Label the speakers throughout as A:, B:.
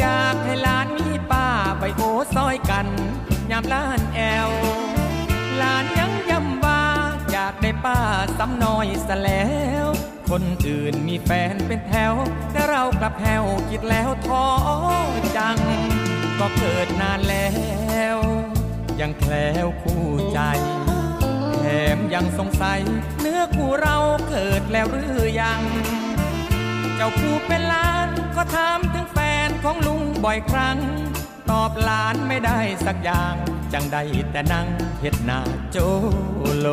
A: อยากให้หลานมีป้าใบโอซอยกันยามล้านแอวหลานยังย้ำว่าอยากได้ป้าซ้ำน้อยซะแล้ว คนอื่นมีแฟนเป็นแถว แต่เรากลับแถวคิดแล้วท้อจัง ก็เกิดนานแล้ว ยังแคล้วคู่ใจแถมยังสงสัย เนื้อคู่เราเกิดแล้วหรือยัง เจ้าผู้เป็นหล้านก็ถามถึงแฟน ของลุงบ่อยครั้ง ตอบหลานไม่ได้สักอย่าง จังได้แต่นั่งเฮ็ดหน้าโจโล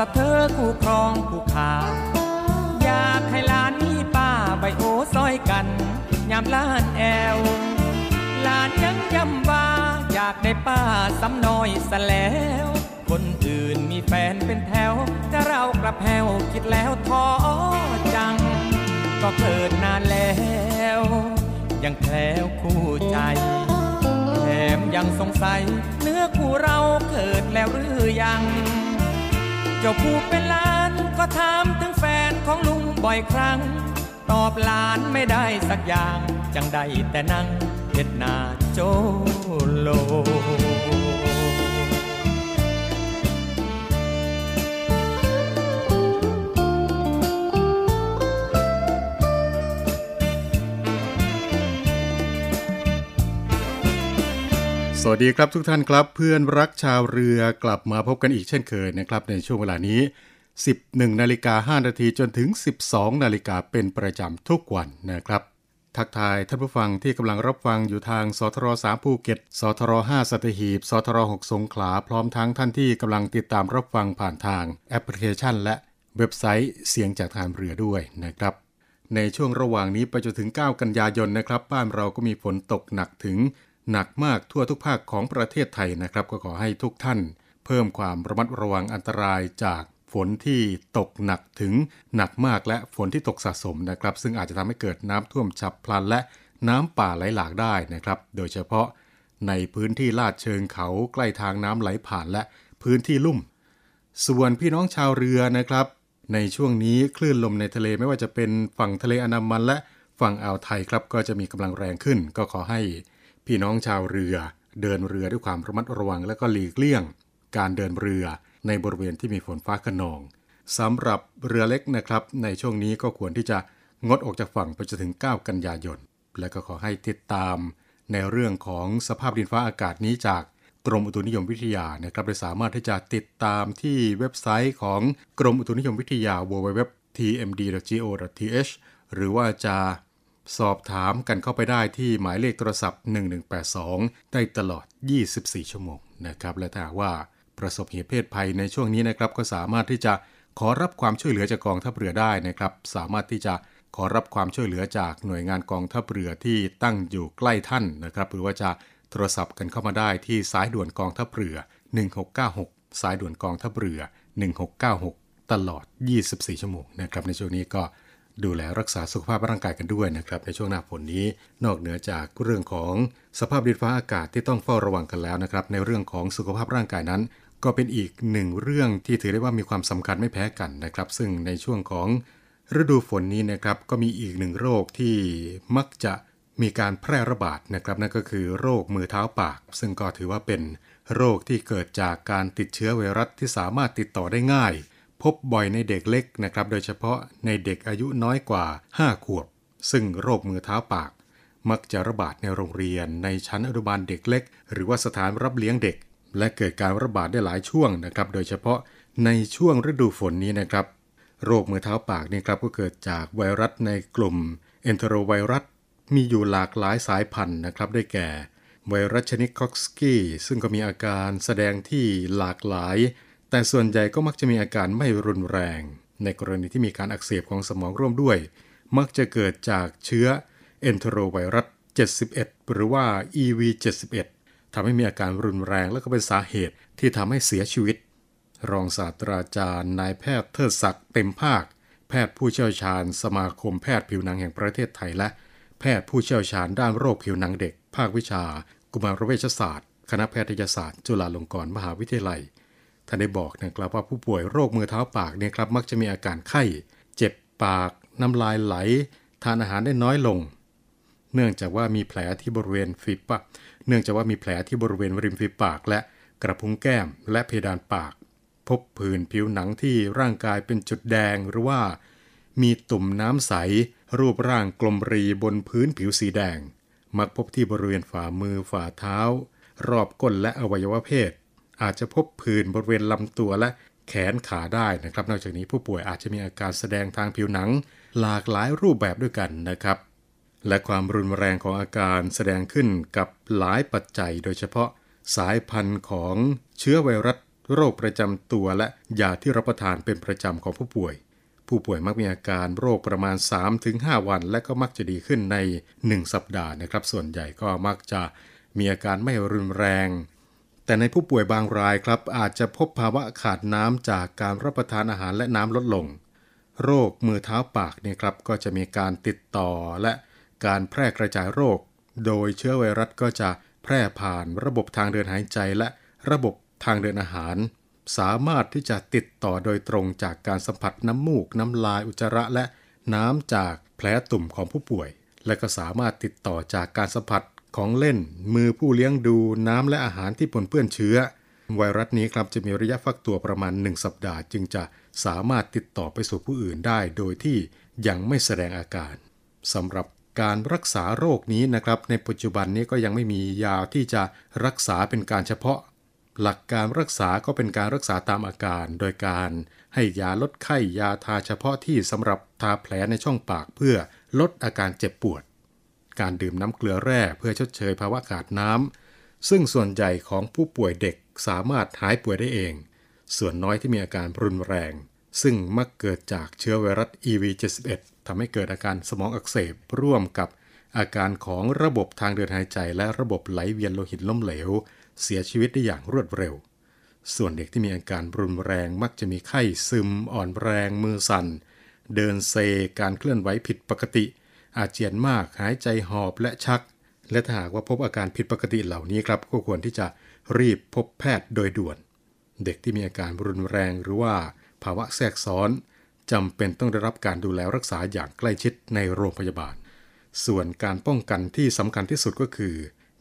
A: สะเธอคู่ครองผู้ขาอยากให้หลานมีป้าใบโอซอยกันยามล้านแอวหลานยังย้ำว่าอยากได้ป้าซ้ำน้อยซะแล้ว คนอื่นมีแฟนเป็นแถวแต่เรากลับแหวคิดแล้วท้อจัง ก็เกิดนานแล้ว ยังแคล้วคู่ใจ แถมยังสงสัยเนื้อคู่เราเกิดแล้วหรือยัง เจ้าผู้เป็นล้านก็ถามถึงแฟนของลุงบ่อยครั้ง ตอบหลานไม่ได้สักอย่าง จังได้แต่นั่งเฮ็ดนาโจโล
B: วัสดีครับทุกท่านครับ เพื่อนรักชาวเรือกลับมาพบกันอีกเช่นเคยนะครับ ในช่วงเวลานี้ 11นาฬิกา5นาทีจนถึง 12นาฬิกาเป็นประจำทุกวันนะครับ ทักทายท่านผู้ฟังที่กำลังรับฟังอยู่ทางสทร3ภูเก็ตสทร5สัตหีบสทร6สงขลาพร้อมทั้งท่านที่กำลังติดตามรับฟังผ่านทางแอปพลิเคชัน และเว็บไซต์เสียงจากทางเรือด้วยนะครับในช่วงระหว่างนี้ไปจนถึง 9 กันยายนนะครับ บ้านเราก็มีฝนตกหนักถึง หนักมากทั่วทุกภาคของประเทศไทยนะครับ ก็ขอให้ทุกท่าน เพิ่มความระมัดระวังอันตรายจากฝนที่ตกหนักถึงหนักมากและฝนที่ตกสะสมนะครับ ซึ่งอาจจะทำให้เกิดน้ำท่วมฉับพลันและน้ำป่าไหลหลากได้นะครับ โดยเฉพาะในพื้นที่ลาดเชิงเขาใกล้ทางน้ำไหลผ่านและพื้นที่ลุ่ม ส่วนพี่น้องชาวเรือนะครับ ในช่วงนี้คลื่นลมในทะเลไม่ว่าจะเป็นฝั่งทะเลอันดามันและฝั่งอ่าวไทยครับก็จะมีกำลังแรงขึ้น ก็ขอให้ พี่น้องชาวเรือ เดินเรือด้วยความระมัดระวังและก็หลีกเลี่ยง การเดินเรือในบริเวณที่มีฝนฟ้าขนองสำหรับเรือเล็กนะครับ ในช่วงนี้ก็ควรที่จะงดออกจากฝั่งไปจนถึง 9 กันยายน และก็ขอให้ติดตาม ในเรื่องของสภาพดินฟ้าอากาศนี้จากกรมอุตุนิยมวิทยานะครับโดยสามารถที่จะติดตามที่เว็บไซต์ของกรมอุตุนิยมวิทยา www.tmd.go.th หรือว่าจะ สอบถามกันเข้าไปได้ที่หมายเลขโทรศัพท์ 1182 ได้ตลอด 24 ชั่วโมงนะครับ และถ้าว่าประสบเหตุเพศภัยในช่วงนี้นะครับ ก็สามารถที่จะขอรับความช่วยเหลือจากกองทัพเรือได้นะครับ สามารถที่จะขอรับความช่วยเหลือจากหน่วยงานกองทัพเรือที่ตั้งอยู่ใกล้ท่านนะครับ หรือว่าจะโทรศัพท์กันเข้ามาได้ที่สายด่วนกองทัพเรือ 1696 สายด่วนกองทัพเรือ 1696 ตลอด 24 ชั่วโมงนะครับ ในช่วงนี้ก็ ดูแลรักษาสุขภาพร่างกายกันด้วยนะครับในช่วงหน้าฝนนี้ นอกเหนือจากเรื่องของสภาพดินฟ้าอากาศที่ต้องเฝ้าระวังกันแล้วนะครับในเรื่องของสุขภาพร่างกายนั้น ก็เป็นอีกหนึ่งเรื่องที่ถือได้ว่ามีความสำคัญไม่แพ้กันนะครับ ซึ่งในช่วงของฤดูฝนนี้นะครับก็มีอีกหนึ่งโรคที่มักจะมีการแพร่ระบาดนะครับนั่นก็คือโรคมือเท้าปาก ซึ่งก็ถือว่าเป็นโรคที่เกิดจากการติดเชื้อไวรัสที่สามารถติดต่อได้ง่าย พบบ่อยในเด็กเล็กนะครับ โดยเฉพาะในเด็กอายุน้อยกว่า 5 ขวบ ซึ่งโรคมือเท้าปาก มักจะระบาดในโรงเรียน ในชั้นอนุบาลเด็กเล็ก หรือว่าสถานรับเลี้ยงเด็ก และเกิดการระบาดได้หลายช่วงนะครับ โดยเฉพาะในช่วงฤดูฝนนี้นะครับ โรคมือเท้าปากนี่ครับก็เกิดจากไวรัสในกลุ่มเอนเทโรไวรัสมีอยู่หลากหลายสายพันธุ์นะครับ ได้แก่ ไวรัสชนิดคอกสกี้ซึ่งก็มีอาการแสดงที่หลากหลาย แต่ส่วนใหญ่ก็มักจะมีอาการไม่รุนแรง ในกรณีที่มีการอักเสบของสมองร่วมด้วย มักจะเกิดจากเชื้อเอนเทโรไวรัส 71 หรือว่า EV71 ทำให้มีอาการรุนแรงและก็เป็นสาเหตุที่ทำให้เสียชีวิต รองศาสตราจารย์นายแพทย์เทิดศักดิ์เต็มภาค แพทย์ผู้เชี่ยวชาญ สมาคมแพทย์ผิวหนังแห่งประเทศไทยและ แพทย์ผู้เชี่ยวชาญด้านโรคผิวหนังเด็ก ภาควิชา กุมารเวชศาสตร์ คณะแพทยศาสตร์ จุฬาลงกรณ์มหาวิทยาลัย ท่านได้บอกนะครับว่าผู้ป่วยโรคมือเท้าปากเนี่ยครับมักจะมีอาการไข้ เจ็บปาก น้ำลายไหล ทานอาหารได้น้อยลง เนื่องจากว่ามีแผลที่บริเวณฝีปากเนื่องจากว่ามีแผลที่บริเวณริมฝีปาก และกระพุ้งแก้มและเพดานปาก พบผื่นผิวหนังที่ร่างกายเป็นจุดแดงหรือว่า มีตุ่มน้ำใส รูปร่างกลมรีบนพื้นผิวสีแดง มักพบที่บริเวณฝ่ามือฝ่าเท้า รอบก้นและอวัยวะเพศ อาจจะพบผื่นบริเวณลำตัวและแขนขาได้นะครับ นอกจากนี้ผู้ป่วยอาจจะมีอาการแสดงทางผิวหนัง หลากหลายรูปแบบด้วยกันนะครับ และความรุนแรงของอาการแสดงขึ้นกับหลายปัจจัย โดยเฉพาะสายพันธุ์ของเชื้อไวรัสโรคประจำตัวและยาที่รับประทานเป็นประจำของผู้ป่วย ผู้ป่วยมักมีอาการโรคประมาณ 3-5 วัน และก็มักจะดีขึ้นใน 1 สัปดาห์นะครับ ส่วนใหญ่ก็มักจะมีอาการไม่รุนแรง แต่ในผู้ป่วยบางรายครับอาจจะพบภาวะขาดน้ำจากการรับประทานอาหารและน้ำลดลง โรคมือเท้าปากเนี่ยครับก็จะมีการติดต่อและการแพร่กระจายโรค โดยเชื้อไวรัสก็จะแพร่ผ่านระบบทางเดินหายใจและระบบทางเดินอาหาร สามารถที่จะติดต่อโดยตรงจากการสัมผัสน้ำมูก น้ำลายอุจจาระและน้ำจากแผลตุ่มของผู้ป่วย และก็สามารถติดต่อจากการสัมผัส ของเล่น มือผู้เลี้ยงดูน้ำและอาหารที่ปนเปื้อนเชื้อ ไวรัสนี้ครับจะมีระยะฟักตัวประมาณ 1 สัปดาห์ จึงจะสามารถติดต่อไปสู่ผู้อื่นได้ โดยที่ยังไม่แสดงอาการสำหรับการรักษาโรคนี้นะครับในปัจจุบันนี้ก็ยังไม่มียาที่จะรักษาเป็นการเฉพาะ หลักการรักษาก็เป็นการรักษาตามอาการ โดยการให้ยาลดไข้ยาทาเฉพาะที่สำหรับทาแผลในช่องปากเพื่อลดอาการเจ็บปวด การดื่มน้ำเกลือแร่เพื่อชดเชยภาวะขาดน้ำซึ่งส่วนใหญ่ของผู้ป่วยเด็กสามารถหายป่วยได้เอง ส่วนน้อยที่มีอาการรุนแรง ซึ่งมักเกิดจากเชื้อไวรัส EV71 ทำให้เกิดอาการสมองอักเสบร่วมกับอาการของระบบทางเดินหายใจและระบบไหลเวียนโลหิตล้มเหลว เสียชีวิตได้อย่างรวดเร็ว ส่วนเด็กที่มีอาการรุนแรงมักจะมีไข้ซึมอ่อนแรงมือสั่น เดินเซการเคลื่อนไหวผิดปกติ อาเจียนมากหายใจหอบและชัก และถ้าหากว่าพบอาการผิดปกติเหล่านี้ครับก็ควรที่จะรีบพบแพทย์โดยด่วน เด็กที่มีอาการรุนแรงหรือว่าภาวะแทรกซ้อนจำเป็นต้องได้รับการดูแลรักษาอย่างใกล้ชิดในโรงพยาบาล ส่วนการป้องกันที่สำคัญที่สุดก็คือ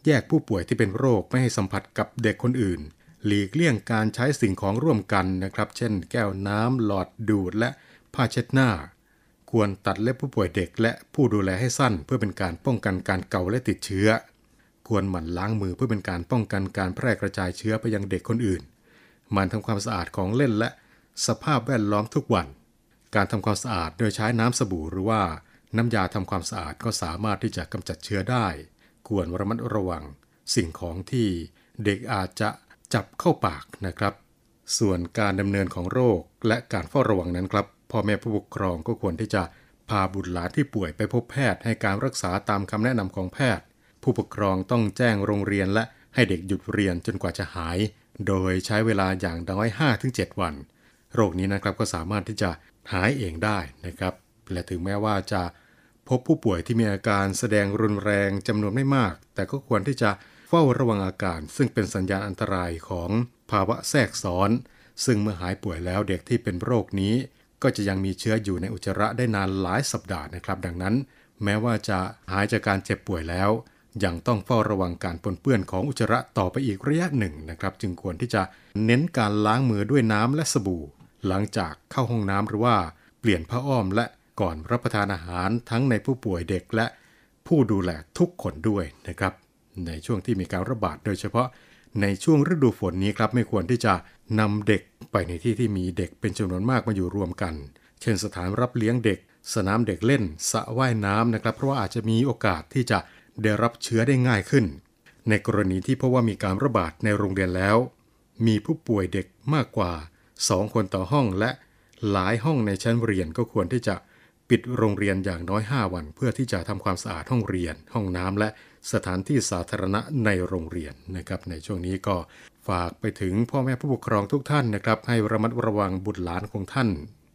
B: แยกผู้ป่วยที่เป็นโรคไม่ให้สัมผัสกับเด็กคนอื่น หลีกเลี่ยงการใช้สิ่งของร่วมกันนะครับ เช่น แก้วน้ำหลอดดูดและผ้าเช็ดหน้า ควรตัดเล็บผู้ป่วยเด็กและผู้ดูแลให้สั้น เพื่อเป็นการป้องกันการเกาและติดเชื้อ ควรหมั่นล้างมือเพื่อเป็นการป้องกันการแพร่กระจายเชื้อไปยังเด็กคนอื่น หมั่นทำความสะอาดของเล่นและสภาพแวดล้อมทุกวัน การทำความสะอาดโดยใช้น้ำสบู่หรือว่าน้ำยาทำความสะอาดก็สามารถที่จะกำจัดเชื้อได้ ควรระมัดระวัง สิ่งของที่เด็กอาจจะจับเข้าปากนะครับ ส่วนการดำเนินของโรคและการเฝ้าระวังนั้นครับ พ่อแม่ผู้ปกครองก็ควรที่จะพาบุตรหลานที่ป่วยไปพบแพทย์ให้การรักษาตามคำแนะนำของแพทย์ ผู้ปกครองต้องแจ้งโรงเรียนและให้เด็กหยุดเรียนจนกว่าจะหาย โดยใช้เวลาอย่างน้อย 5-7 วัน โรคนี้นะครับก็สามารถที่จะหายเองได้นะครับ และถึงแม้ว่าจะพบผู้ป่วยที่มีอาการแสดงรุนแรงจำนวนไม่มาก แต่ก็ควรที่จะเฝ้าระวังอาการ ซึ่งเป็นสัญญาณอันตรายของภาวะแทรกซ้อน ซึ่งเมื่อหายป่วยแล้วเด็กที่เป็นโรคนี้ ก็จะยังมีเชื้ออยู่ในอุจจาระได้นานหลายสัปดาห์นะครับ ดังนั้น แม้ว่าจะหายจากการเจ็บป่วยแล้ว ยังต้องเฝ้าระวังการปนเปื้อนของอุจจาระต่อไปอีกระยะหนึ่งนะครับ จึงควรที่จะเน้นการล้างมือด้วยน้ำและสบู่ หลังจากเข้าห้องน้ำหรือว่าเปลี่ยนผ้าอ้อมและก่อนรับประทานอาหารทั้งในผู้ป่วยเด็กและผู้ดูแลทุกคนด้วยนะครับ ในช่วงที่มีการระบาดโดยเฉพาะ ในช่วงฤดูฝนนี้ครับไม่ควรที่จะนำเด็กไปในที่ที่มีเด็กเป็นจำนวนมากมาอยู่รวมกัน เช่นสถานรับเลี้ยงเด็ก สนามเด็กเล่นสระว่ายน้ำนะครับ เพราะว่าอาจจะมีโอกาสที่จะได้รับเชื้อได้ง่ายขึ้น ในกรณีที่พบว่ามีการระบาดในโรงเรียนแล้ว มีผู้ป่วยเด็กมากกว่า 2 คนต่อห้องและหลายห้องในชั้นเรียนก็ควรที่จะปิดโรงเรียนอย่างน้อย 5 วัน เพื่อที่จะทำความสะอาดห้องเรียน ห้องน้ำและ สถานที่สาธารณะในโรงเรียนนะครับ ในช่วงนี้ก็ฝากไปถึงพ่อแม่ผู้ปกครองทุกท่านนะครับ ให้ระมัดระวังบุตรหลานของท่าน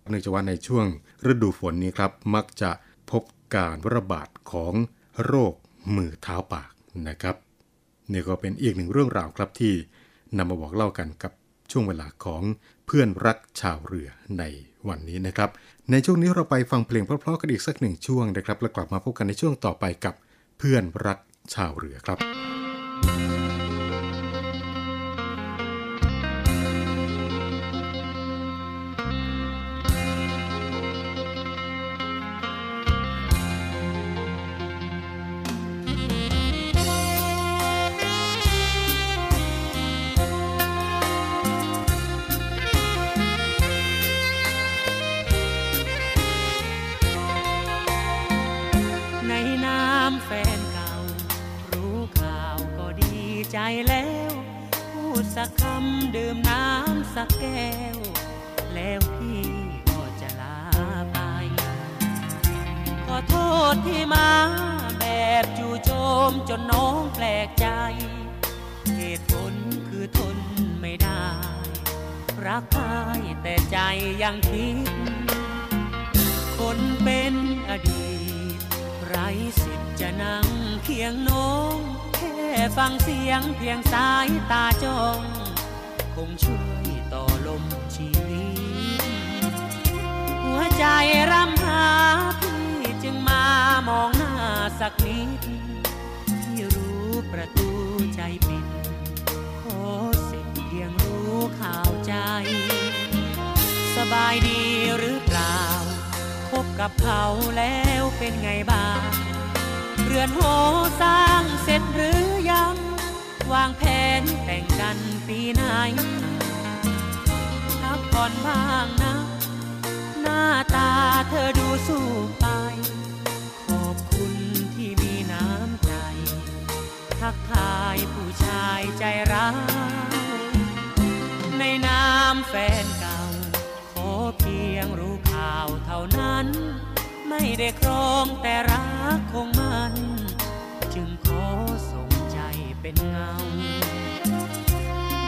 B: เนื่องจากว่าในช่วงฤดูฝนนี้ครับ มักจะพบการระบาดของโรคมือเท้าปากนะครับนี่ก็เป็นอีกหนึ่งเรื่องราวครับที่นำมาบอกเล่ากันกับช่วงเวลาของเพื่อนรักชาวเรือในวันนี้นะครับ ในช่วงนี้เราไปฟังเพลงเพราะๆกันอีกสักหนึ่งช่วงนะครับ แล้วกลับมาพบกันในช่วงต่อไปกับเพื่อนรัก ชาวเรือครับ
C: ใจร้ายในน้ำแฟนเก่า ขอเพียงรู้ข่าวเท่านั้น ไม่ได้ครองแต่รักคงมัน จึงขอส่งใจเป็นเงา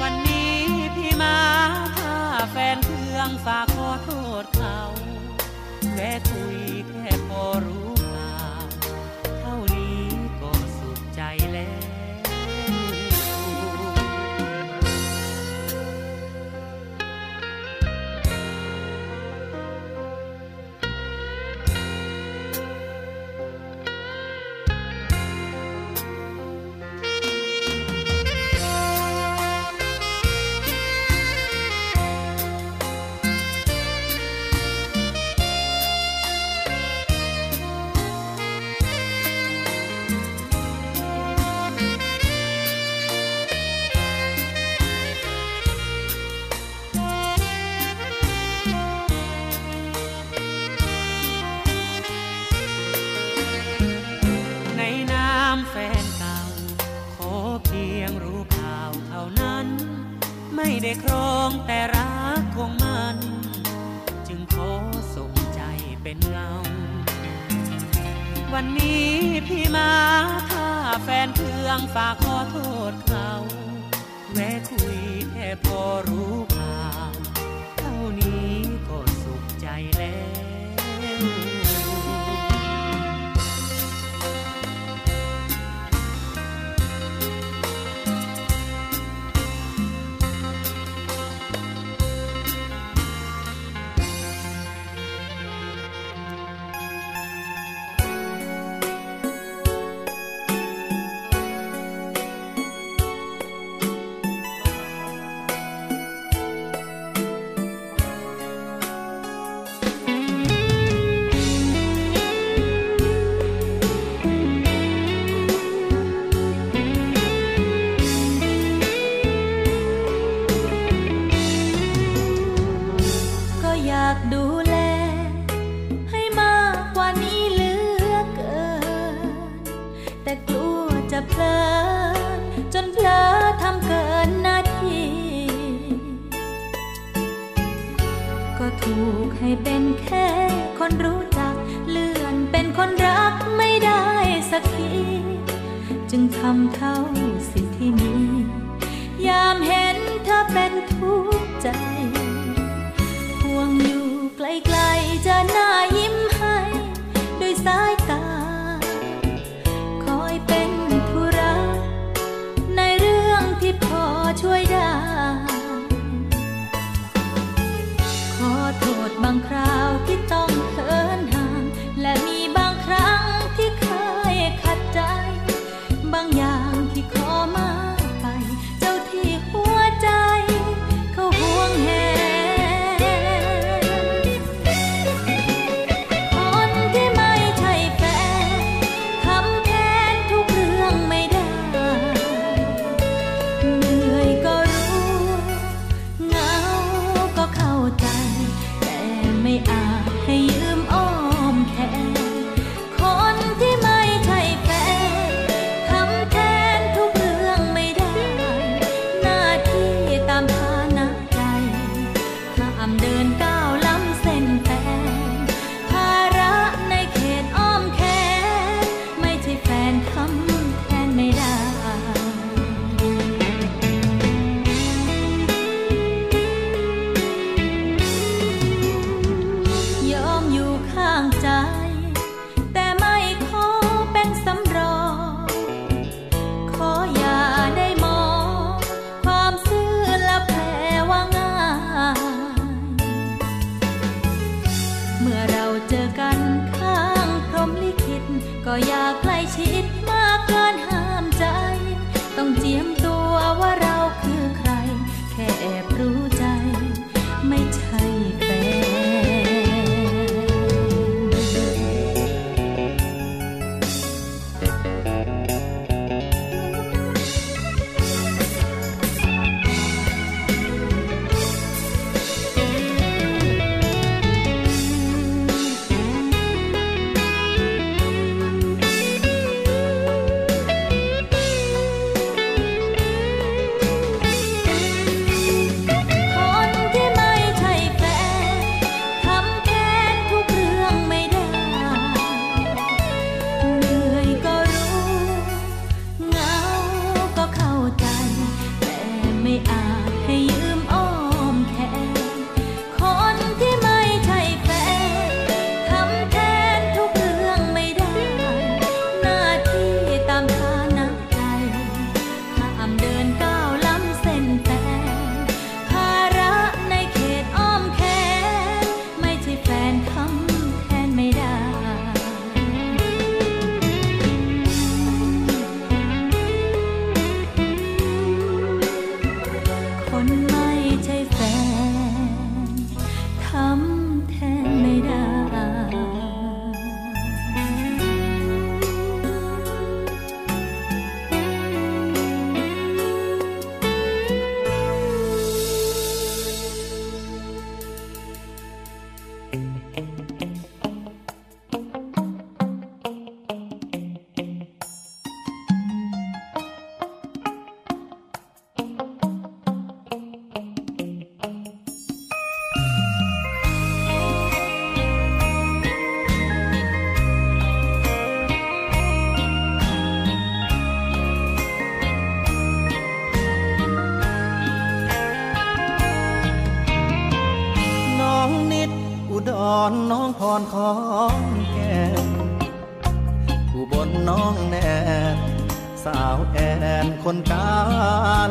C: วันนี้พี่มาถ้าแฟนเพื่องฝากขอโทษเขาแวะคุยแค่พอรู้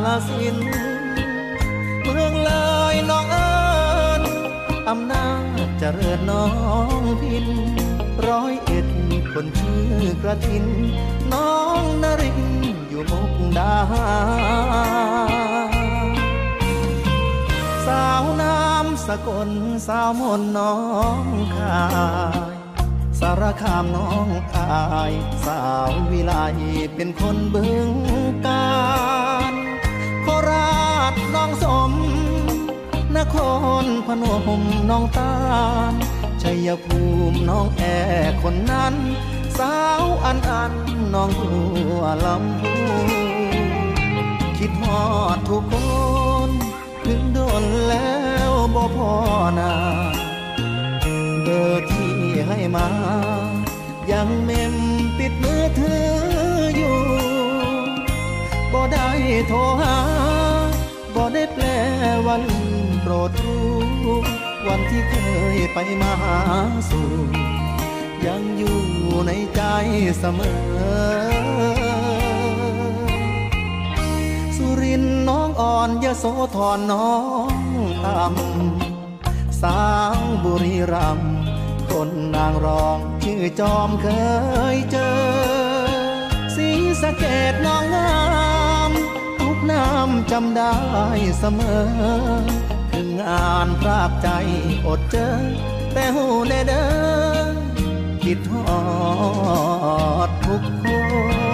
C: ล
A: สิน เมืองเล
D: ยน้องเอิ
E: ญอำนาจเจริญน้องพิน ร้อยเอ็ดคนชื่อกระทิน น้องนรินอยู่มุกดา สาวน้ำสกลสาวมนน้องคาย สารคามน้องอาย สาววิไลเป็นคนบึงการโคราชน้องสม นครพนมน้องตาลชัยภูมิน้องแอคนนั้น สาวอันอันน้องหัวลำพูคิดฮอดทุกคนถึงโดนแล้วบ่พอนาเบอร์ ให้มา ยังเมมปิดมือถืออยู่บ่ได้โทรหาบ่ได้แปลว่าลืมโปรดรู้วันที่เคยไปมาหาสู่ยังอยู่ในใจเสมอ สุรินทร์น้องอ่อนยโสธรน้องอำสาวบุรีรัมย์ คนนางรอง ชื่อจอมเคยเจอ สีสะเกดน้องงามทุกน้ำจำได้เสมอ ถึงงานพรากใจอดเจอ แต่หูแน่เด้อคิดทอดทุกคน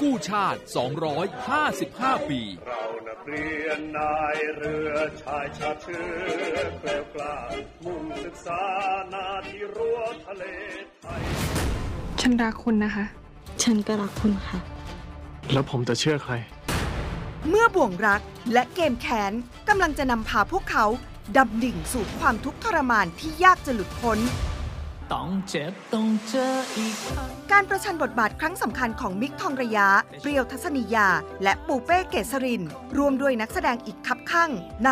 F: กู้ชาติ 255 ปี
G: เรานักเรียนนายเรือชายชาติเชื้อแกล้วกล้ามุ่งศึกษานาที่รั้วทะเลไทย
H: ฉันรักคุณนะคะ
I: ฉันก็รักคุณค่ะ
J: แล้วผมจะเชื่อใคร
K: เมื่อบ่วงรักและเกมแค้นกำลังจะนำพาพวกเขาดำดิ่งสู่ความทุกข์ทรมานที่ยากจะหลุดพ้น
A: ต้องเจ็บต้องเจออีกครั้ง
K: การประชันบทบาทครั้งสำคัญของมิกทองระยะ เปรียวทัศนียา และปูเป้เกษริน รวมด้วยนักแสดงอีกคับข้างใน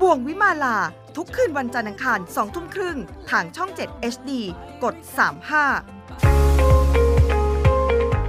K: บ่วงวิมาลา ทุกคืนวันจันทร์อังคาร2ทุ่มครึ่ง ทางช่อง 7 HD กด 35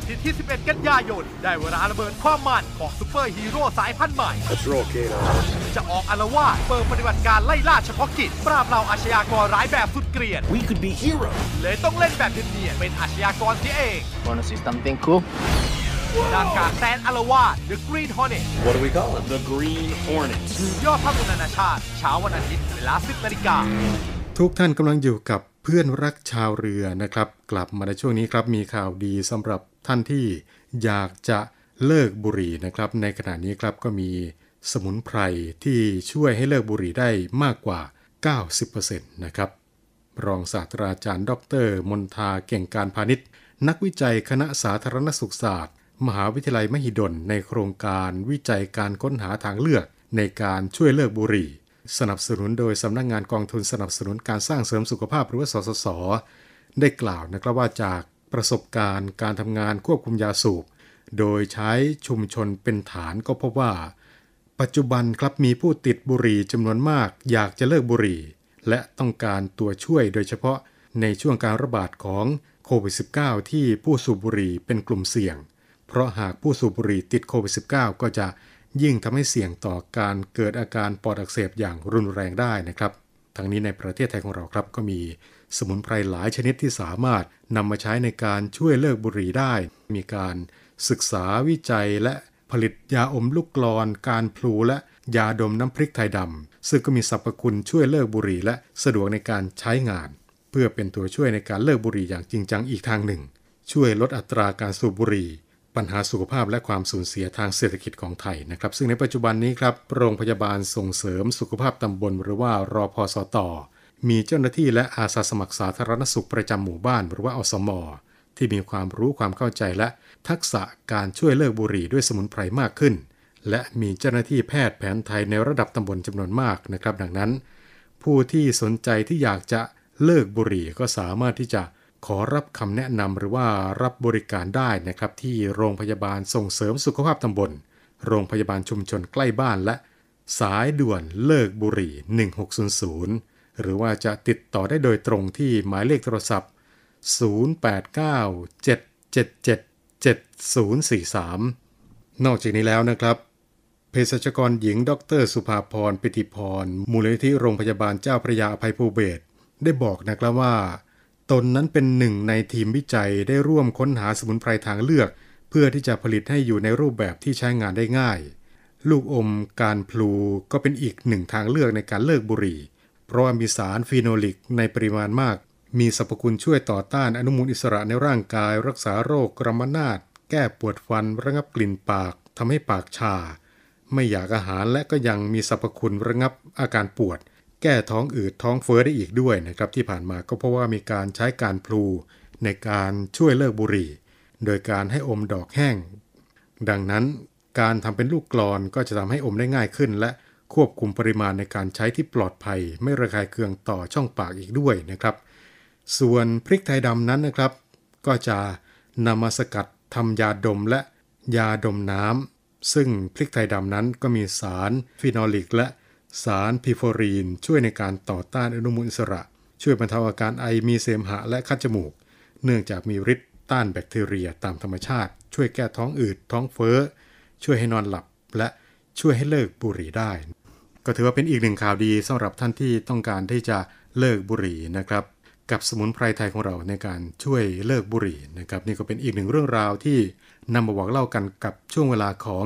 L: อาทิตย์ที่ 11 กันยายน ได้เวลาระเบิดความมันของซูเปอร์ฮีโร่สายพันธุ์ใหม่ จะออกอารวาสเปิดปฏิบัติการไล่ล่าเฉพาะกิจ ปราบเหล่าอาชญากรร้ายแบบสุดเกลียด We could be heroes เลยต้องเล่นแบบเนียนๆเป็นอาชญากรเสียเอง
M: Wanna see something cool?
L: นางกาแตนอารวาส The Green Hornet
M: What do we call it? The Green Hornet.
L: ยอดภาพยนตร์นานาชาติ เช้าวันอาทิตย์เวลา 10นาฬิกา
B: ทุกท่านกำลังอยู่กับเพื่อนรักชาวเรือนะครับ กลับมาในช่วงนี้ครับมีข่าวดีสำหรับ ท่านที่อยากจะเลิกบุหรี่นะครับ ในขณะนี้ครับก็มีสมุนไพรที่ช่วยให้เลิกบุหรี่ได้มากกว่า 90%นะครับ รองศาสตราจารย์ ดร มนทาเก่งการพาณิชย์ นักวิจัยคณะสาธารณสุขศาสตร์ มหาวิทยาลัยมหิดล ในโครงการวิจัยการค้นหาทางเลือก ในการช่วยเลิกบุหรี่ สนับสนุนโดยสำนักงงานกองทุนสนับสนุนการสร้างเสริมสุขภาพหรือว่าสสส ได้กล่าวนะครับว่าจาก ประสบการณ์การทำงานควบคุมยาสูบ โดยใช้ชุมชนเป็นฐานก็พบว่า ปัจจุบันครับมีผู้ติดบุหรี่จำนวนมากอยากจะเลิกบุหรี่ และต้องการตัวช่วยโดยเฉพาะในช่วงการระบาดของโควิด -19 ที่ผู้สูบบุหรี่เป็นกลุ่มเสี่ยง เพราะหากผู้สูบบุหรี่ติดโควิด -19 ก็จะยิ่งทำให้เสี่ยงต่อการเกิดอาการปอดอักเสบอย่างรุนแรงได้นะครับ ทั้งนี้ในประเทศไทยของเราครับก็มี สมุนไพรหลายชนิดที่สามารถนำมาใช้ในการช่วยเลิกบุหรี่ได้ มีการศึกษาวิจัยและผลิตยาอมลูกกลอน การพลูและยาดมน้ำพริกไทยดำซึ่งก็มีสรรพคุณช่วยเลิกบุหรี่และสะดวกในการใช้งาน เพื่อเป็นตัวช่วยในการเลิกบุหรี่อย่างจริงจังอีกทางหนึ่ง ช่วยลดอัตราการสูบบุหรี่ ปัญหาสุขภาพและความสูญเสียทางเศรษฐกิจของไทยนะครับ ซึ่งในปัจจุบันนี้ครับโรงพยาบาลส่งเสริมสุขภาพตำบลหรือว่ารอพอสต มีเจ้าหน้าที่และอาสาสมัครสาธารณสุขประจำหมู่บ้าน หรือว่าอสมที่มีความรู้ความเข้าใจและทักษะการช่วยเลิกบุหรี่ด้วยสมุนไพรมากขึ้น และมีเจ้าหน้าที่แพทย์แผนไทยในระดับตำบลจำนวนมากนะครับ ดังนั้น ผู้ที่สนใจที่อยากจะเลิกบุหรี่ก็สามารถที่จะขอรับคำแนะนำหรือว่ารับบริการได้นะครับที่โรงพยาบาลส่งเสริมสุขภาพตำบล โรงพยาบาลชุมชนใกล้บ้านและ สายด่วนเลิกบุหรี่ 1600 หรือว่าจะติดต่อได้โดยตรงที่หมายเลขโทรศัพท์ 0897777043 นอกจากนี้แล้วนะครับเภสัชกรหญิง ดร สุภาพรปิติพร มูลนิธิโรงพยาบาลเจ้าพระยาอภัยภูเบศรได้บอกนะครับว่า ตนนั้นเป็นหนึ่งในทีมวิจัยได้ร่วมค้นหาสมุนไพรทางเลือก เพื่อที่จะผลิตให้อยู่ในรูปแบบที่ใช้งานได้ง่าย ลูกอมการพลูก็เป็นอีกหนึ่งทางเลือกในการเลิกบุหรี่ เพราะว่ามีสารฟีโนลิกในปริมาณมาก มีสรรพคุณช่วยต่อต้านอนุมูลอิสระในร่างกาย รักษาโรคกรมนาศแก้ปวดฟัน ระงับกลิ่นปากทำให้ปากชา ไม่อยากอาหารและก็ยังมีสรรพคุณระงับอาการปวด แก้ท้องอืดท้องเฟ้อได้อีกด้วยนะครับ ที่ผ่านมาก็เพราะว่ามีการใช้การพลูในการช่วยเลิกบุหรี่ โดยการให้อมดอกแห้ง ดังนั้นการทำเป็นลูกกลอนก็จะทำให้อมได้ง่ายขึ้นและ ควบคุมปริมาณในการใช้ที่ปลอดภัย ไม่ระคายเคืองต่อช่องปากอีกด้วยนะครับ ส่วนพริกไทยดำนั้นนะครับ ก็จะนำมาสกัดทำยาดมและยาดมน้ำซึ่งพริกไทยดำนั้นก็มีสารฟีนอลิก และสารพิเพอรีน ช่วยในการต่อต้านอนุมูลอิสระ ช่วยบรรเทาอาการไอมีเสมหะและคัดจมูก เนื่องจากมีฤทธิ์ต้านแบคทีเรียตามธรรมชาติ ช่วยแก้ท้องอืดท้องเฟ้อ ช่วยให้นอนหลับและช่วยให้เลิกบุหรี่ได้ ก็ถือว่าเป็นอีกหนึ่งข่าวดีสำหรับท่านที่ต้องการที่จะเลิกบุหรี่นะครับ กับสมุนไพรไทยของเราในการช่วยเลิกบุหรี่นะครับนี่ก็เป็นอีกหนึ่งเรื่องราวที่นำมาบอกเล่ากันกับช่วงเวลาของ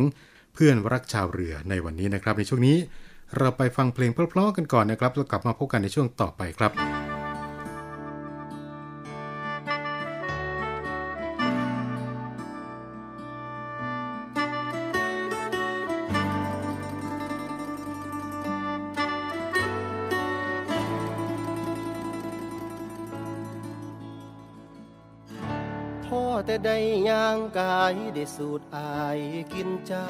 B: เพื่อนรักชาวเรือในวันนี้นะครับ ในช่วงนี้เราไปฟังเพลงเพลาะๆกันก่อนนะครับแล้วกลับมาพบกันในช่วงต่อไปครับ
N: ได้ย่างกายได้สูดอายกินเจ้า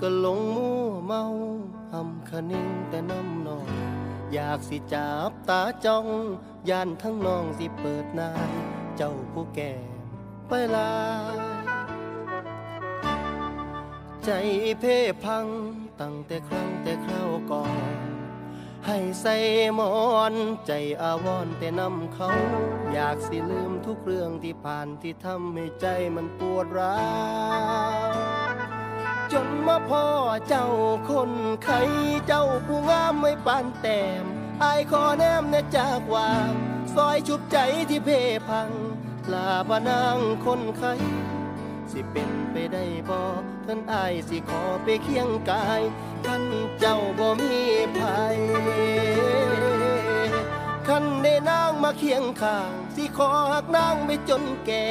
N: ก็หลงมั่เมาหำคะนิ่งแต่น้ำนอง อยากสิจับตาจ้องย่านทั้งน้องสิเปิดนาย เจ้าผู้แก่ไปลา ใจเพ่พังตั้งแต่ครั้งแต่คราวก่อน ให้ใส่หมอนใจอาวรณ์แต่นำเขา อยากสิลืมทุกเรื่องที่ผ่านที่ทำให้ใจมันปวดร้าวจนมาพ่อเจ้าคนไข้เจ้าผู้งามไม่ปานแต้มอายขอแนมแนจากวางซอยชุบใจที่เพพังลาบานางคนไข้ สิเป็นไปได้บ่ท่านอายสิขอไปเคียงกายท่านเจ้าบ่มีภัยคันได้นางมาเคียงข้างสิขอหักนางไปจนแก่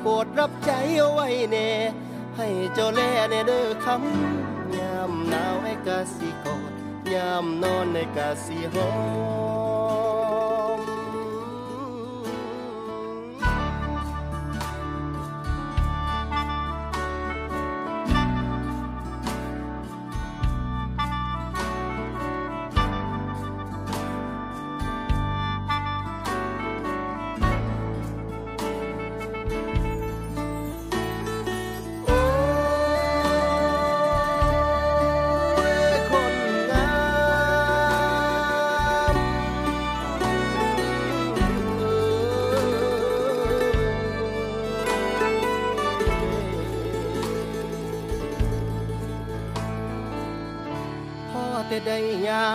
N: โปรดรับใจเอาไว้แน่ให้เจ้าแลในเด้อคำยามหนาวให้กะสิกอดยามนอนในกะสิหอม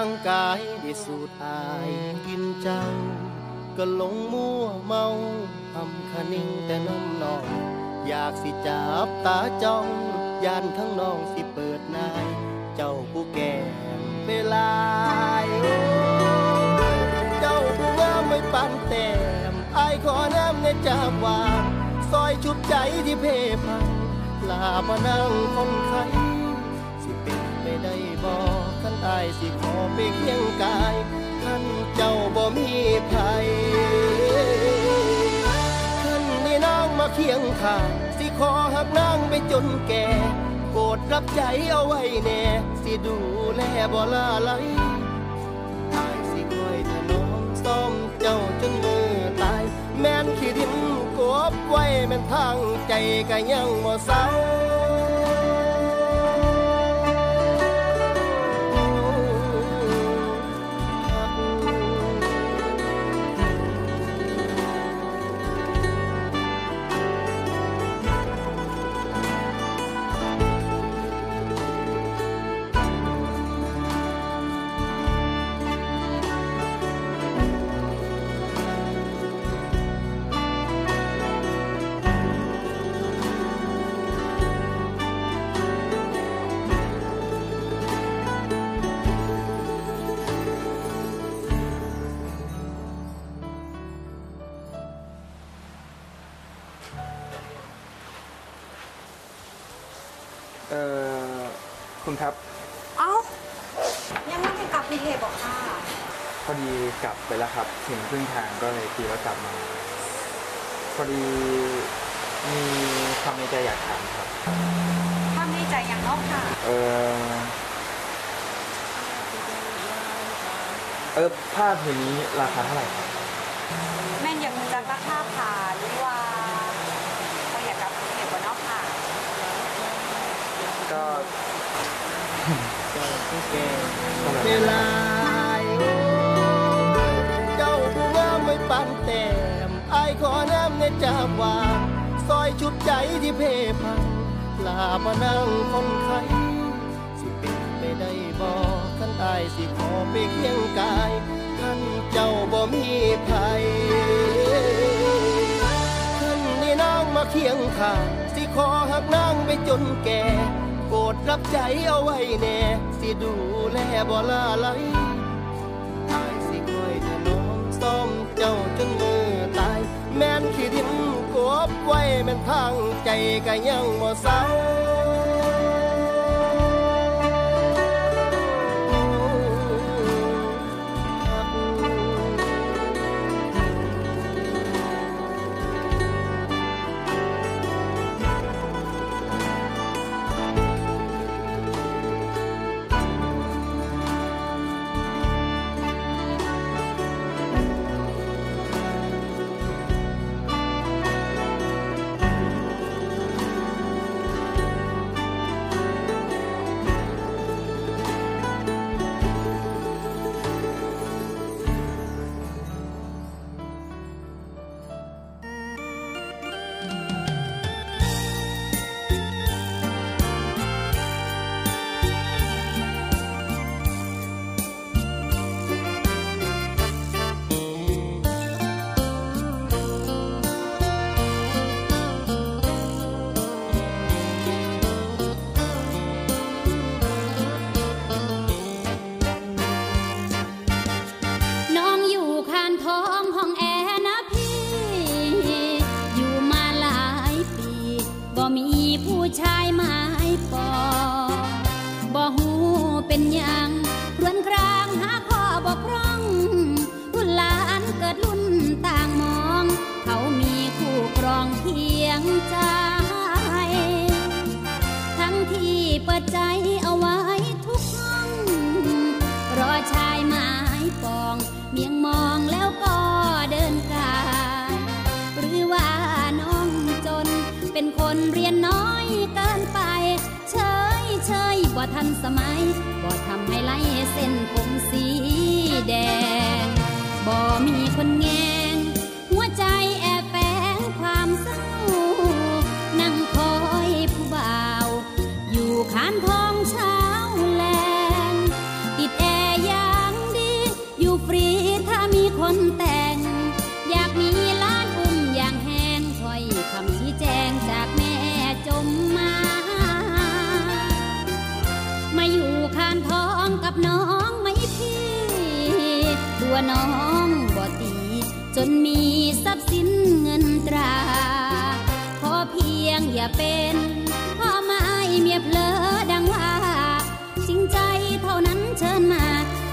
N: างกายได้สูดอายกินเจ้า ก็หลงมั่วเมาทำคนิ่งแต่น้ำนอง อยากสิจับตาจ้องยานทั้งน้องสิเปิดนาย เจ้าผู้แก่เวลาเจ้าผู้งามไม่ปันแต้มอายขอน้ำในจากวางซอยชุบใจที่เพพังลามานั่งคนไข้สิ สิขอไปเคียงกายขันเจ้าบ่มีภัยขันนี่นางมาเคียงข้างสิขอหักนางไปจนแก่โปรดรับใจเอาไว้แน่สิดูแลบ่ลาไหลอายสิคอยถนอมซ่อมเจ้าจนมือตาย แม่นขี้ดินกบไว้แม่นทางใจก็ยังบ่เศร้า
O: ถึงครึ่งทางก็เลยคิดว่ากลับมา พอดีมีความในใจอยากถามครับ
P: ถ้าไม่ใจอย่างนอกค่ะ
O: เออเออผ้าผืนนี้ราคาเท่าไหร่ครับ
P: แม่นอยากรู้จักราคาค่ะหรือว่าเขาอยากกลับกรุงเทพบ่เนอกค่ะ
O: ก็
N: เวลา อน้ำในจามวางซอยชุดใจที่เพพังลามานั่งคนไข้สิเป็นไปได้บอกขันอายสิขอไปเคียงกายขันเจ้าบ่มีภัยขันนี่นางมาเคียงข้างสิขอหักนางไปจนแก่โปรดรับใจเอาไว้แน่ สิดูแลบ่ลาไหลอายสิคอยถนอมซ่อมเจ้าจนมือ แม่นขี้ดินกบไว้แม่นทางใจก็ยังบ่เศร้า
Q: เป็นอยังรวนกลางหาข้อบกพร่องรุ่นหลานเกิดรุ่นต่างมอง เขามีคู่ครองเคียงใจ ทันสมัยบ่ทำให้ไล่เส้นผมสีแดงบ่มีคนแง ตัวน้องบ่ตี จนมีทรัพย์สินเงินตรา ขอเพียงอย่าเป็นพ่อไม้เมียเพลอดังว่าจริงใจเท่านั้นเชิญมา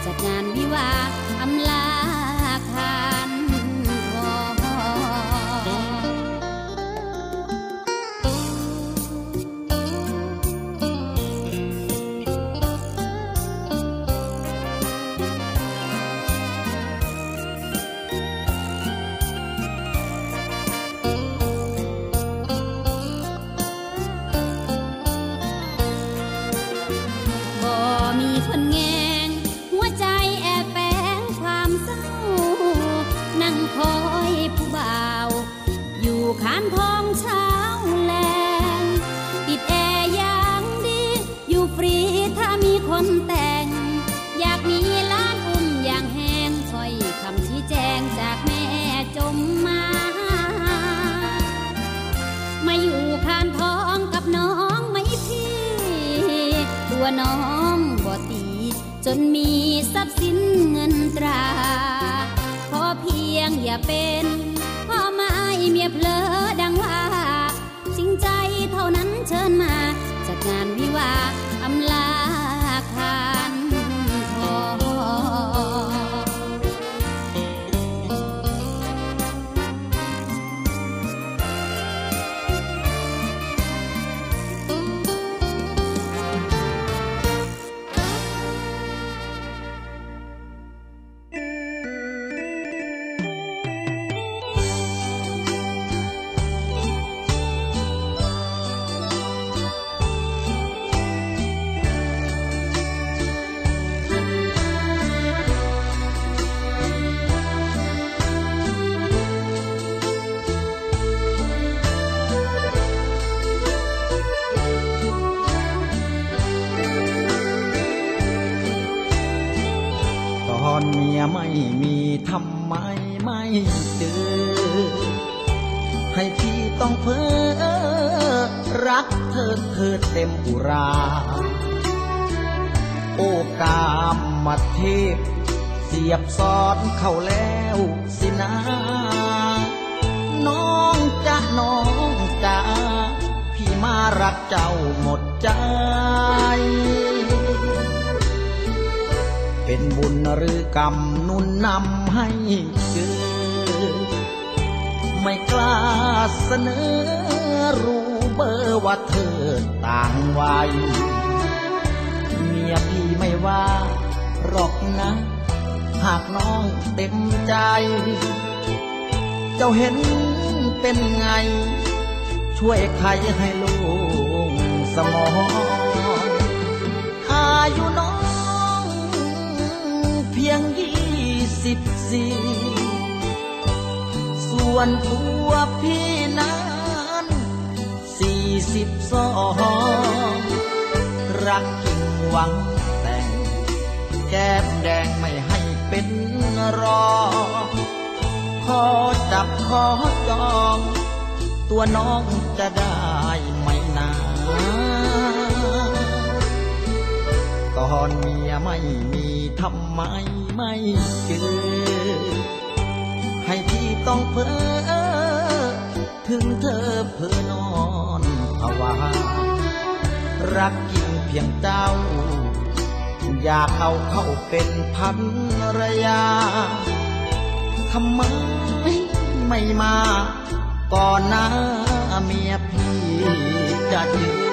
Q: จัดงานวิวาอำลา
R: ทำไมไม่เจอ ให้พี่ต้องเพ้อรักเธอเธอเต็มอุรา โอกามมาเทพ เสียบสอนเข้าแล้วสินะน้องจะน้องจะพี่มารักเจ้าหมดใจ เป็นบุญหรือกรรมนุนนำให้เจอ ไม่กล้าเสนอรู้เบอร์ว่าเธอต่างวัยเมียพี่ไม่ว่าหรอกนะ หากน้องเต็มใจ เจ้าเห็นเป็นไง ช่วยใครให้ลูกสมองอายุน้อง สิบสี่ส่วนตัวพี่นั้นสี่สิบสองรักจริงหวังแต่ง แก้มแดงไม่ให้เป็นรอ ขอจับขอจอง ตัวน้องจะได้ไหมนาต อนเมียไม่มีทำไมไม่เจอ ให้พี่ต้องเพ้อถึงเธอเพ้อนอนภาวารักจริงเพียงเจ้า อยากเอาเข้าเป็นพันรยาทำไมไม่มา ก่อนหน้าเมียพี่จะยืน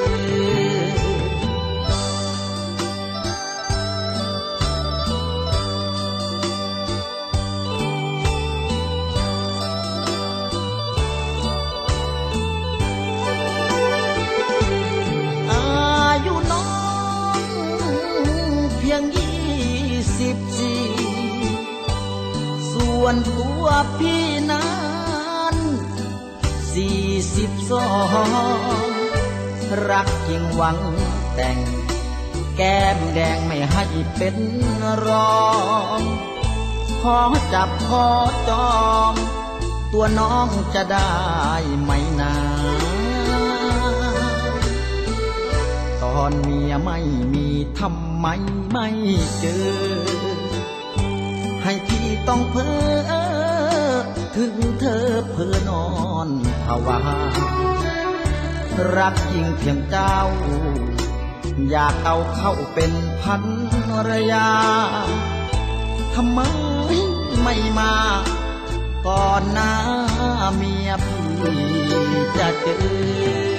R: วนตัวพี่นั้นสี่สิบสองรักจริงหวังแต่ง แก้มแดงไม่ให้เป็นรองขอจับขอจอง ตัวน้องจะได้ไหมนาตอนเมียไม่มีทำไมไม่เจอ ให้พี่ต้องเพ้อถึงเธอเพ้อนอนภาวารักจริงเพียงเจ้า อยากเอาเข้าเป็นพันรยาทำไมไม่มา ก่อนหน้าเมียพี่จะเจอ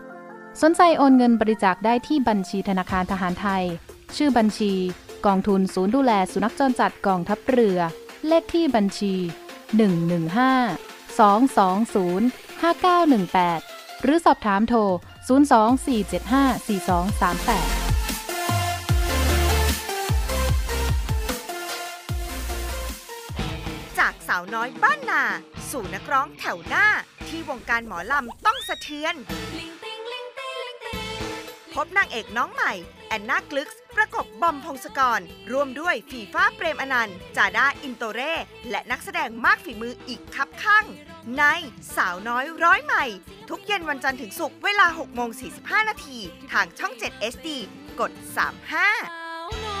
S: สนใจโอนเงินบริจาคได้ที่บัญชีธนาคารทหารไทย ชื่อบัญชี กองทุนศูนย์ดูแลสุนัขจรจัดกองทัพเรือ เลขที่บัญชี 115 220 5918 หรือสอบถามโทร 024754238
K: จากสาวน้อยบ้านนา สู่นักร้องแถวหน้าที่วงการหมอลำต้องสะเทือน พบนางเอกน้องใหม่ แอนนากลึกส์ประกบบอมพงศกร ร่วมด้วยฟีฟ้าเปรมอนันต์จาด้าอินโตเร่ และนักแสดงมากฝีมืออีกคับข้าง ในสาวน้อยร้อยใหม่ ทุกเย็นวันจันทร์ถึงศุกร์เวลา6โมง45 นาที ทางช่อง 7 SD กด 35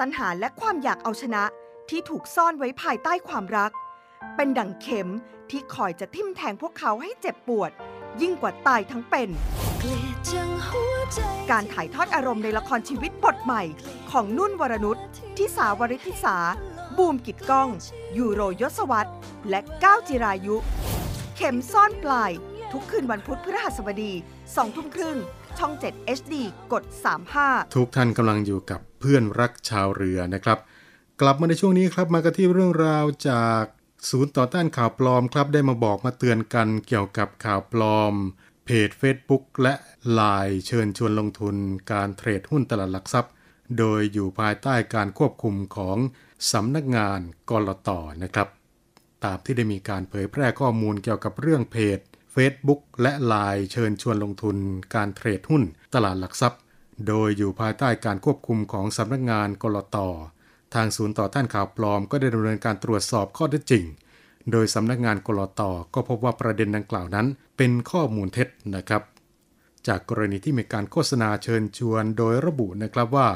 G: ตั
K: ณหาและความอยากเอาชนะที่ถูกซ่อนไว้ภายใต้ความรัก เป็นดั่งเข็มที่คอยจะทิ่มแทงพวกเขาให้เจ็บปวด ยิ่งกว่าตายทั้งเป็น การถ่ายทอดอารมณ์ในละครชีวิตบทใหม่ ของนุ่นวรนุชทิสาวริธิสา บูมกิดก้อง ยูโรยศวัตรและก้าวจิรายุ เข็มซ่อนปลาย ทุกคืนวันพุธพฤหัสบดี2ทุ่มครึ่ง ช่อง 7 HD กด 35
B: ทุกท่านกำลังอยู่กับเพื่อนรักชาวเรือนะครับ กลับมาในช่วงนี้ครับมากันที่เรื่องราวจากศูนย์ต่อต้านข่าวปลอมครับ ได้มาบอกมาเตือนกันเกี่ยวกับข่าวปลอม เพจ Facebook และไลน์เชิญชวนลงทุนการเทรดหุ้นตลาดหลักทรัพย์ โดยอยู่ภายใต้การควบคุมของสำนักงานกรตนะครับ ตามที่ได้มีการเผยแพร่ข้อมูลเกี่ยวกับเรื่องเพจ Facebook และไลน์เชิญชวนลงทุนการเทรดหุ้นตลาดหลักทรัพย์ โดยอยู่ภายใต้การควบคุมของสำนักงานกรตทางศูนย์ต่อต้านข่าวปลอมก็ได้ดำเนินการตรวจสอบข้อเท็จจริง โดยสำนักงานกรตก็พบว่าประเด็นดังกล่าวนั้น เป็นข้อมูลเท็จนะครับ จากกรณีที่มีการโฆษณาเชิญชวนโดยระบุนะครับว่า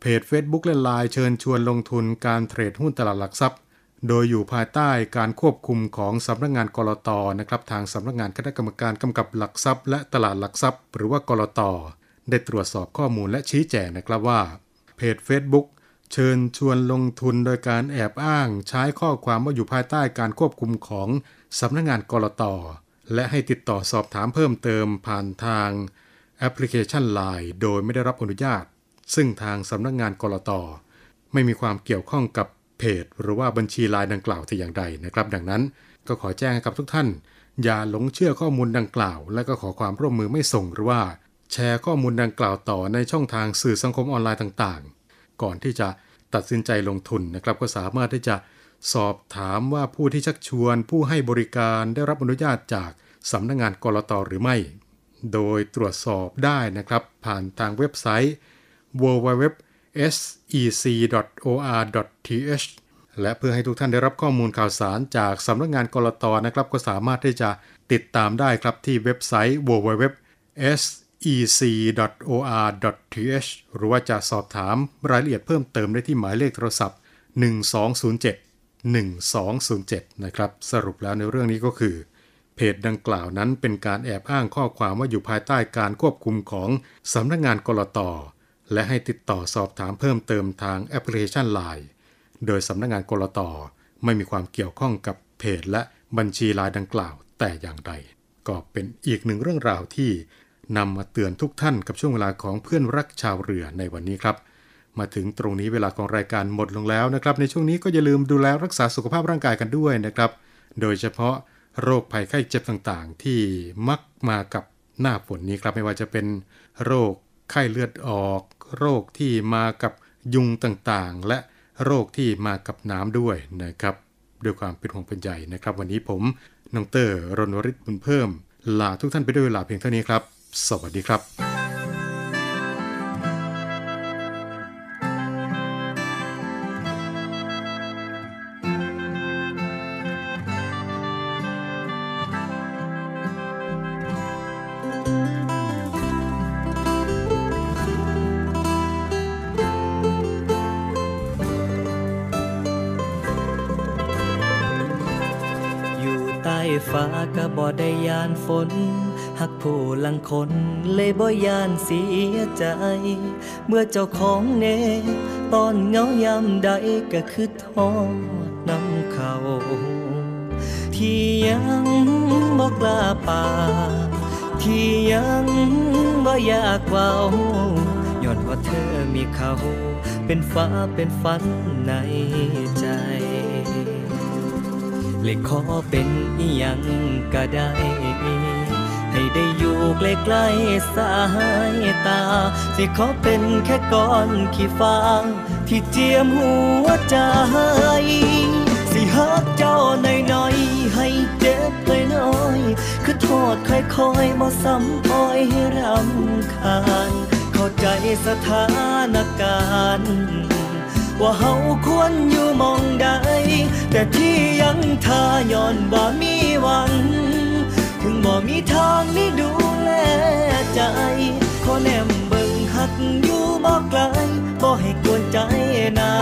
B: เพจ Facebook และไลน์เชิญชวนลงทุนการเทรดหุ้นตลาดหลักทรัพย์ โดยอยู่ภายใต้การควบคุมของสำนักงานกรตนะครับทางสำนักงานคณะกรรมการกำกับหลักทรัพย์ และตลาดหลักทรัพย์ หรือว่ากรตได้ตรวจสอบข้อมูลและชี้แจงนะครับว่า เพจ Facebook เชิญชวนลงทุนโดยการแอบอ้าง ใช้ข้อความว่าอยู่ภายใต้การควบคุมของสำนักงานกรตและให้ติดต่อสอบถามเพิ่มเติมผ่านทางแอปพลิเคชัน Line โดยไม่ได้รับอนุญาต ซึ่งทางสำนักงานกรตไม่มีความเกี่ยวข้องกับ เพจ หรือว่าบัญชีไลน์ดังกล่าวแต่อย่างใดนะครับ ดังนั้นก็ขอแจ้งกับทุกท่าน อย่าหลงเชื่อข้อมูลดังกล่าว และก็ขอความร่วมมือไม่ส่งหรือว่า แชร์ข้อมูลดังกล่าวต่อในช่องทางสื่อสังคมออนไลน์ต่างๆ ก่อนที่จะตัดสินใจลงทุนนะครับ ก็สามารถที่จะสอบถามว่าผู้ที่ชักชวน ผู้ให้บริการได้รับอนุญาตจากสำนักงงานกรตหรือไม่ โดยตรวจสอบได้นะครับ ผ่านทางเว็บไซต์ www sec.or.th และเพื่อให้ทุกท่านได้รับข้อมูลข่าวสารจากสำนักงงานกรตนะครับก็สามารถที่จะติดตามได้ครับที่เว็บไซต์ www.sec.or.th หรือว่าจะสอบถามรายละเอียดเพิ่มเติมได้ที่หมายเลขโทรศัพท์ 1207 1207 นะครับ สรุปแล้วในเรื่องนี้ก็คือ เพจดังกล่าวนั้นเป็นการแอบอ้างข้อความว่าอยู่ภายใต้การควบคุมของสำนักงงานกรต และให้ติดต่อสอบถามเพิ่มเติมทางแอปพลิเคชัน Line โดยสำนักงงานกรตไม่มีความเกี่ยวข้องกับเพจและบัญชีไลน์ดังกล่าวแต่อย่างใด ก็เป็นอีกหนึ่งเรื่องราวที่นำมาเตือนทุกท่านกับช่วงเวลาของเพื่อนรักชาวเรือในวันนี้ครับ มาถึงตรงนี้เวลาของรายการหมดลงแล้วนะครับ ในช่วงนี้ก็อย่าลืมดูแลรักษาสุขภาพร่างกายกันด้วยนะครับ โดยเฉพาะโรคภัยไข้เจ็บต่างๆ ที่มักมากับหน้าฝนนี้ครับไม่ว่าจะเป็นโรคไข้เลือดออก โรคที่มากับยุงต่างๆ และโรคที่มากับน้ำด้วยนะครับ ด้วยความเป็นห่วงเป็นใยนะครับ วันนี้ผมน้องเตอร์รณวริศบุญเพิ่ม ลาทุกท่านไปด้วยเวลาเพียงเท่านี้ครับ สวัสดีครับ
T: ฝน หักผู้ลังคนเลยบ่ยานเสียใจ เมื่อเจ้าของเนตอนเหงายามใดก็คือทอดน้ำเขา ที่ยังบ่กล้าป่าที่ยังบ่อยากเว้าย้อนว่าเธอมีเขา เป็นฟ้าเป็นฝันในใจ เลยขอเป็นอีหยังก็ได้ ให้ได้อยู่ใกล้ๆสายตา สิขอเป็นแค่ก้อนขี้ฟ้าที่เจียมหัวใจ สิฮักเจ้าหน่อยๆให้เจ็บน้อยๆคือโทษค่อยๆบ่ซ้ำปล่อยให้รำคาญเข้าใจสถานการณ์ ว่าเฮาควรอยู่มองใด แต่ที่ยังทาย้อนบ่มีหวัง ถึงบ่มีทางนี้ดูแลใจ ขอแนมเบิ่งหักอยู่บ่ไกลบ่ให้กวนใจนา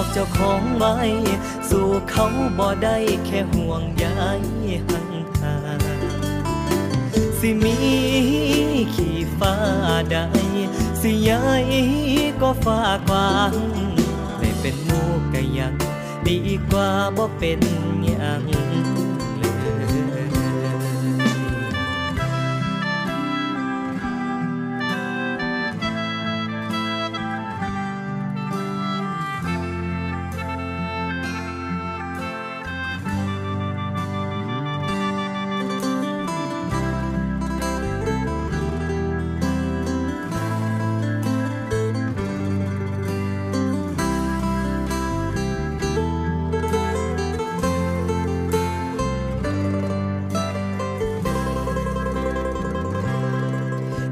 T: อกเจ้าของไว้ สู่เขาบ่ได้แค่ห่วงยายห่างหาสิมีขี่ฟ้าใด สิยายก็ฟ้ากว้างไม่เป็นมูกก็ยัง ดีกว่าบ่เป็น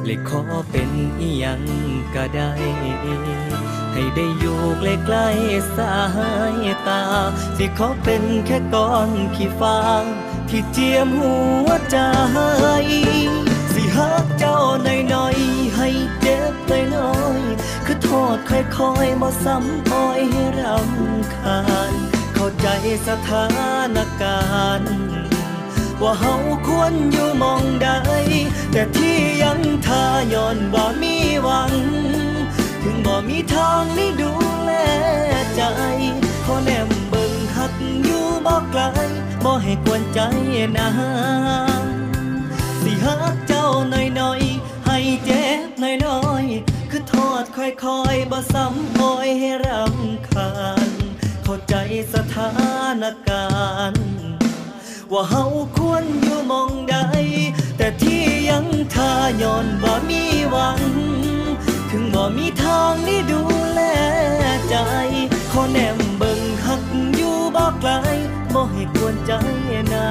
T: เลยขอเป็นอีหยังก็ได้ ให้ได้อยู่ใกล้ๆสายตา สิขอเป็นแค่ก้อนขี้ฟ้าที่เจียมหัวใจ สิฮักเจ้าหน่อยๆให้เจ็บน้อยๆคือโทษค่อยๆบ่ซ้ำปล่อยให้รำคาญ เข้าใจสถานการณ์ ว่าเฮาควรอยู่มองใด แต่ที่ยังทาย้อนบ่มีหวัง ถึงบ่มีทางนี้ดูแลใจขอแนมเบิ่งหักอยู่บ่ไกลบ่ให้กวนใจนานสิฮักเจ้าหน่อยให้เจ็บน้อยๆคือโทษค่อยๆบ่ซ้ำปล่อยให้รำคาญเข้าใจสถานการณ์ ว่าเฮาควรอยู่มองใด แต่ที่ยังท่าย้อนบ่มีหวัง ถึงบ่มีทางนี้ดูแลใจ ขอแนมเบิ่งหักอยู่บ่ไกลบ่ให้กวนใจนา